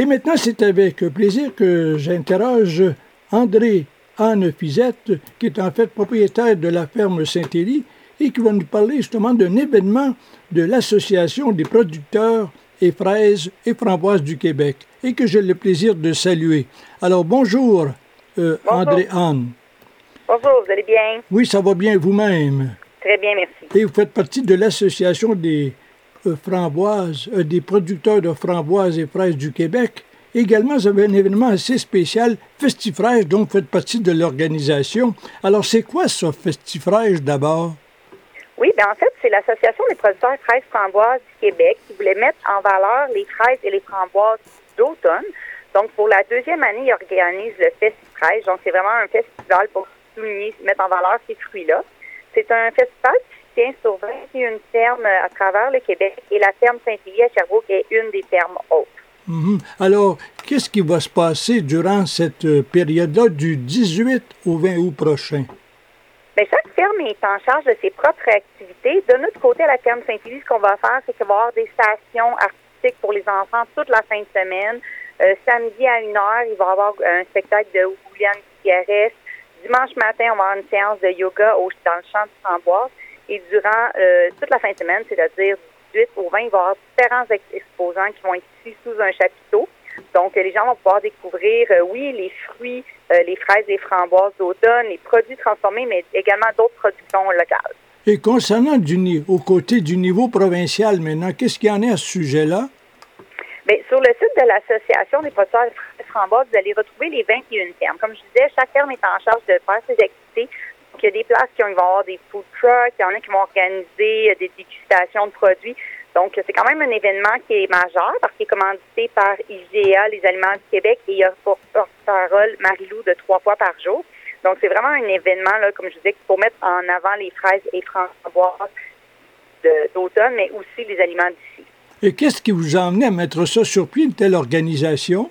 Et maintenant, c'est avec plaisir que j'interroge André Anne Fizette, qui est en fait propriétaire de la ferme Saint-Élie et qui va nous parler justement d'un événement de l'Association des producteurs et fraises et framboises du Québec et que j'ai le plaisir de saluer. Alors bonjour, euh, André Anne. Bonjour, vous allez bien? Oui, ça va bien vous-même? Très bien, merci. Et vous faites partie de l'Association des euh, des producteurs de framboises et fraises du Québec. Également, avez un événement assez spécial, Festifraises, dont vous faites partie de l'organisation. Alors, c'est quoi ce Festifraises d'abord? Oui, bien en fait, c'est l'Association des producteurs fraises framboises du Québec qui voulait mettre en valeur les fraises et les framboises d'automne. Donc, pour la deuxième année, ils organisent le Festifraises. Donc, c'est vraiment un festival pour souligner, mettre en valeur ces fruits-là. C'est un festival qui sur 21 fermes à travers le Québec et la ferme Saint-Élie à Sherbrooke est une des fermes hautes. Mhm. Alors, qu'est-ce qui va se passer durant cette euh, période-là du 18 au 20 août prochain? Bien, chaque ferme est en charge de ses propres activités. De notre côté, à la ferme Saint-Élie, ce qu'on va faire, c'est qu'il va y avoir des stations artistiques pour les enfants toute la fin de semaine. Euh, samedi à 1h, il va y avoir un spectacle de William Gutiérrez. Dimanche matin, on va avoir une séance de yoga au, dans le champ du Framboise. Et durant euh, toute la fin de semaine, c'est-à-dire du 18 au 20, il va y avoir différents exposants qui vont être ici sous un chapiteau. Donc, les gens vont pouvoir découvrir, euh, oui, les fruits, euh, les fraises, les framboises d'automne, les produits transformés, mais également d'autres productions locales. Et concernant du, au côté du niveau provincial maintenant, qu'est-ce qu'il y en a à ce sujet-là? Bien, sur le site de l'Association des producteurs de framboises, vous allez retrouver les 21 fermes. Comme je disais, chaque ferme est en charge de faire ses activités. Il y a des places qui vont avoir des food trucks, il y en a qui vont organiser des dégustations de produits. Donc, c'est quand même un événement qui est majeur parce qu'il est commandité par IGA, les Aliments du Québec, et il y a porte-parole Marilou de trois fois par jour. Donc, c'est vraiment un événement, comme je disais, pour mettre en avant les fraises et framboises d'automne, mais aussi les aliments d'ici. Et qu'est-ce qui vous a amené à mettre ça sur pied, une telle organisation?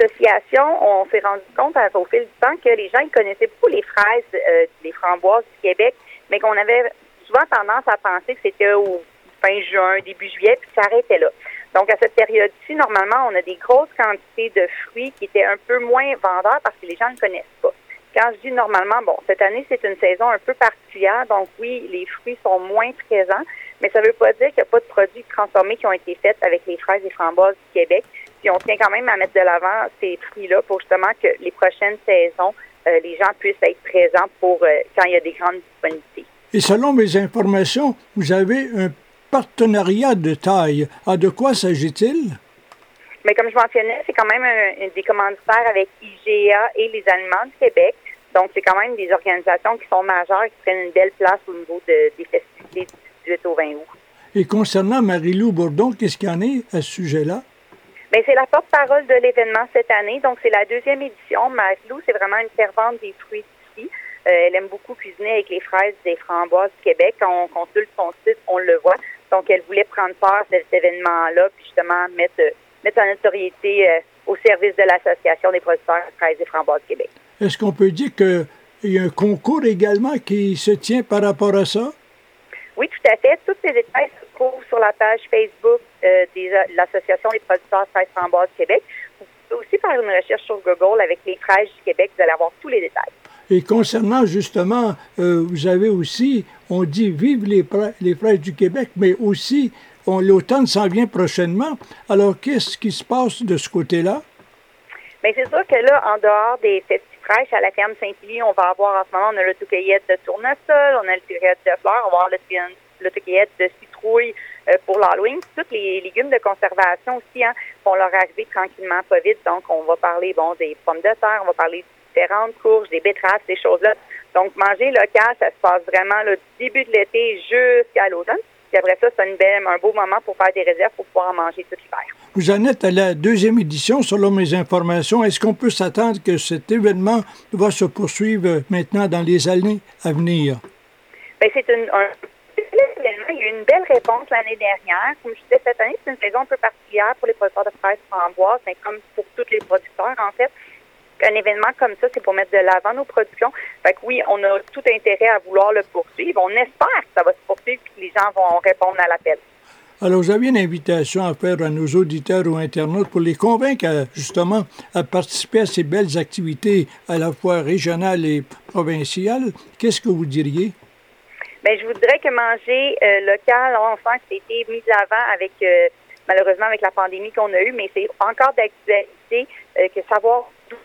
On s'est rendu compte au fil du temps que les gens connaissaient beaucoup les fraises, euh, les framboises du Québec, mais qu'on avait souvent tendance à penser que c'était au fin juin, début juillet, puis ça arrêtait là. Donc, à cette période-ci, normalement, on a des grosses quantités de fruits qui étaient un peu moins vendeurs parce que les gens ne connaissent pas. Quand je dis normalement, bon, cette année, c'est une saison un peu particulière, donc oui, les fruits sont moins présents, mais ça ne veut pas dire qu'il n'y a pas de produits transformés qui ont été faits avec les fraises et framboises du Québec. Puis on tient quand même à mettre de l'avant ces fruits-là pour justement que les prochaines saisons, euh, les gens puissent être présents pour euh, quand il y a des grandes disponibilités. Et selon mes informations, vous avez un partenariat de taille. Ah, de quoi s'agit-il? Mais comme je mentionnais, c'est quand même un, des commanditaires avec IGA et les Aliments du Québec. Donc, c'est quand même des organisations qui sont majeures et qui prennent une belle place au niveau des festivités du 18 au 20 août. Et concernant Marie-Lou Bourdon, qu'est-ce qu'il y en est à ce sujet-là? Bien, c'est la porte-parole de l'événement cette année. Donc, c'est la deuxième édition. Marie-Lou, c'est vraiment une servante des fruits d'ici. Euh, elle aime beaucoup cuisiner avec les fraises des framboises du Québec. Quand on consulte son site, on le voit. Donc, elle voulait prendre part de cet événement-là, puis justement mettre, euh, mettre sa notoriété euh, au service de l'Association des producteurs de fraises et framboises du Québec. Est-ce qu'on peut dire qu'il y a un concours également qui se tient par rapport à ça? Oui, tout à fait. Tous ces détails se trouvent sur la page Facebook de l'Association des producteurs de fraises framboises du Québec. Vous pouvez aussi faire une recherche sur Google avec les fraises du Québec. Vous allez avoir tous les détails. Et concernant justement, euh, vous avez aussi, on dit vive les, les fraises du Québec, mais aussi l'automne s'en vient prochainement. Alors, qu'est-ce qui se passe de ce côté-là? Bien, c'est sûr que là, en dehors des festifraîches à la ferme Saint-Élie, on va avoir en ce moment, on a l'autocueillette de tournesol, on a l'autocueillette de fleurs, on va avoir l'autocueillette de citrouille euh, pour l'Halloween. Tous les légumes de conservation aussi hein, vont leur arriver tranquillement, pas vite. Donc, on va parler bon des pommes de terre, on va parler différentes courges, des betteraves, ces choses-là. Donc, manger local, ça se passe vraiment du début de l'été jusqu'à l'automne. Puis après ça, c'est un beau moment pour faire des réserves pour pouvoir en manger tout l'hiver. Vous en êtes à la deuxième édition, selon mes informations. Est-ce qu'on peut s'attendre que cet événement va se poursuivre maintenant dans les années à venir? Bien, c'est une, il y a eu une belle réponse l'année dernière. Comme je disais, cette année, c'est une saison un peu particulière pour les producteurs de fraises framboises, mais comme pour tous les producteurs, en fait un événement comme ça, c'est pour mettre de l'avant nos productions. Fait que oui, on a tout intérêt à vouloir le poursuivre. On espère que ça va se poursuivre et que les gens vont répondre à l'appel. Alors, vous avez une invitation à faire à nos auditeurs ou internautes pour les convaincre, justement, à participer à ces belles activités à la fois régionales et provinciales. Qu'est-ce que vous diriez? Bien, je voudrais que manger euh, local, on sent que c'était mis avant avec, euh, malheureusement, avec la pandémie qu'on a eue, mais c'est encore d'actualité euh, que savoir tous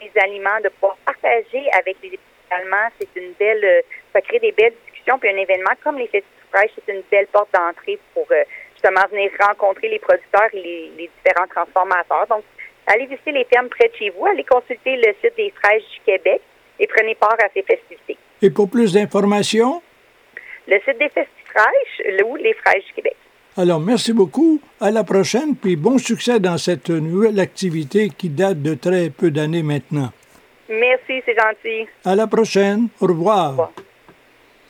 les aliments, de pouvoir partager avec les Allemands, c'est une belle, ça crée des belles discussions, puis un événement comme les festivals c'est une belle porte d'entrée pour justement venir rencontrer les producteurs et les, les, différents transformateurs. Donc, allez visiter les fermes près de chez vous, allez consulter le site des Fraîches du Québec et prenez part à ces festivités. Et pour plus d'informations? Le site des Festifraîches ou les Fraîches du Québec. Alors, merci beaucoup. À la prochaine, puis bon succès dans cette nouvelle activité qui date de très peu d'années maintenant. Merci, c'est gentil. À la prochaine. Au revoir. Au revoir.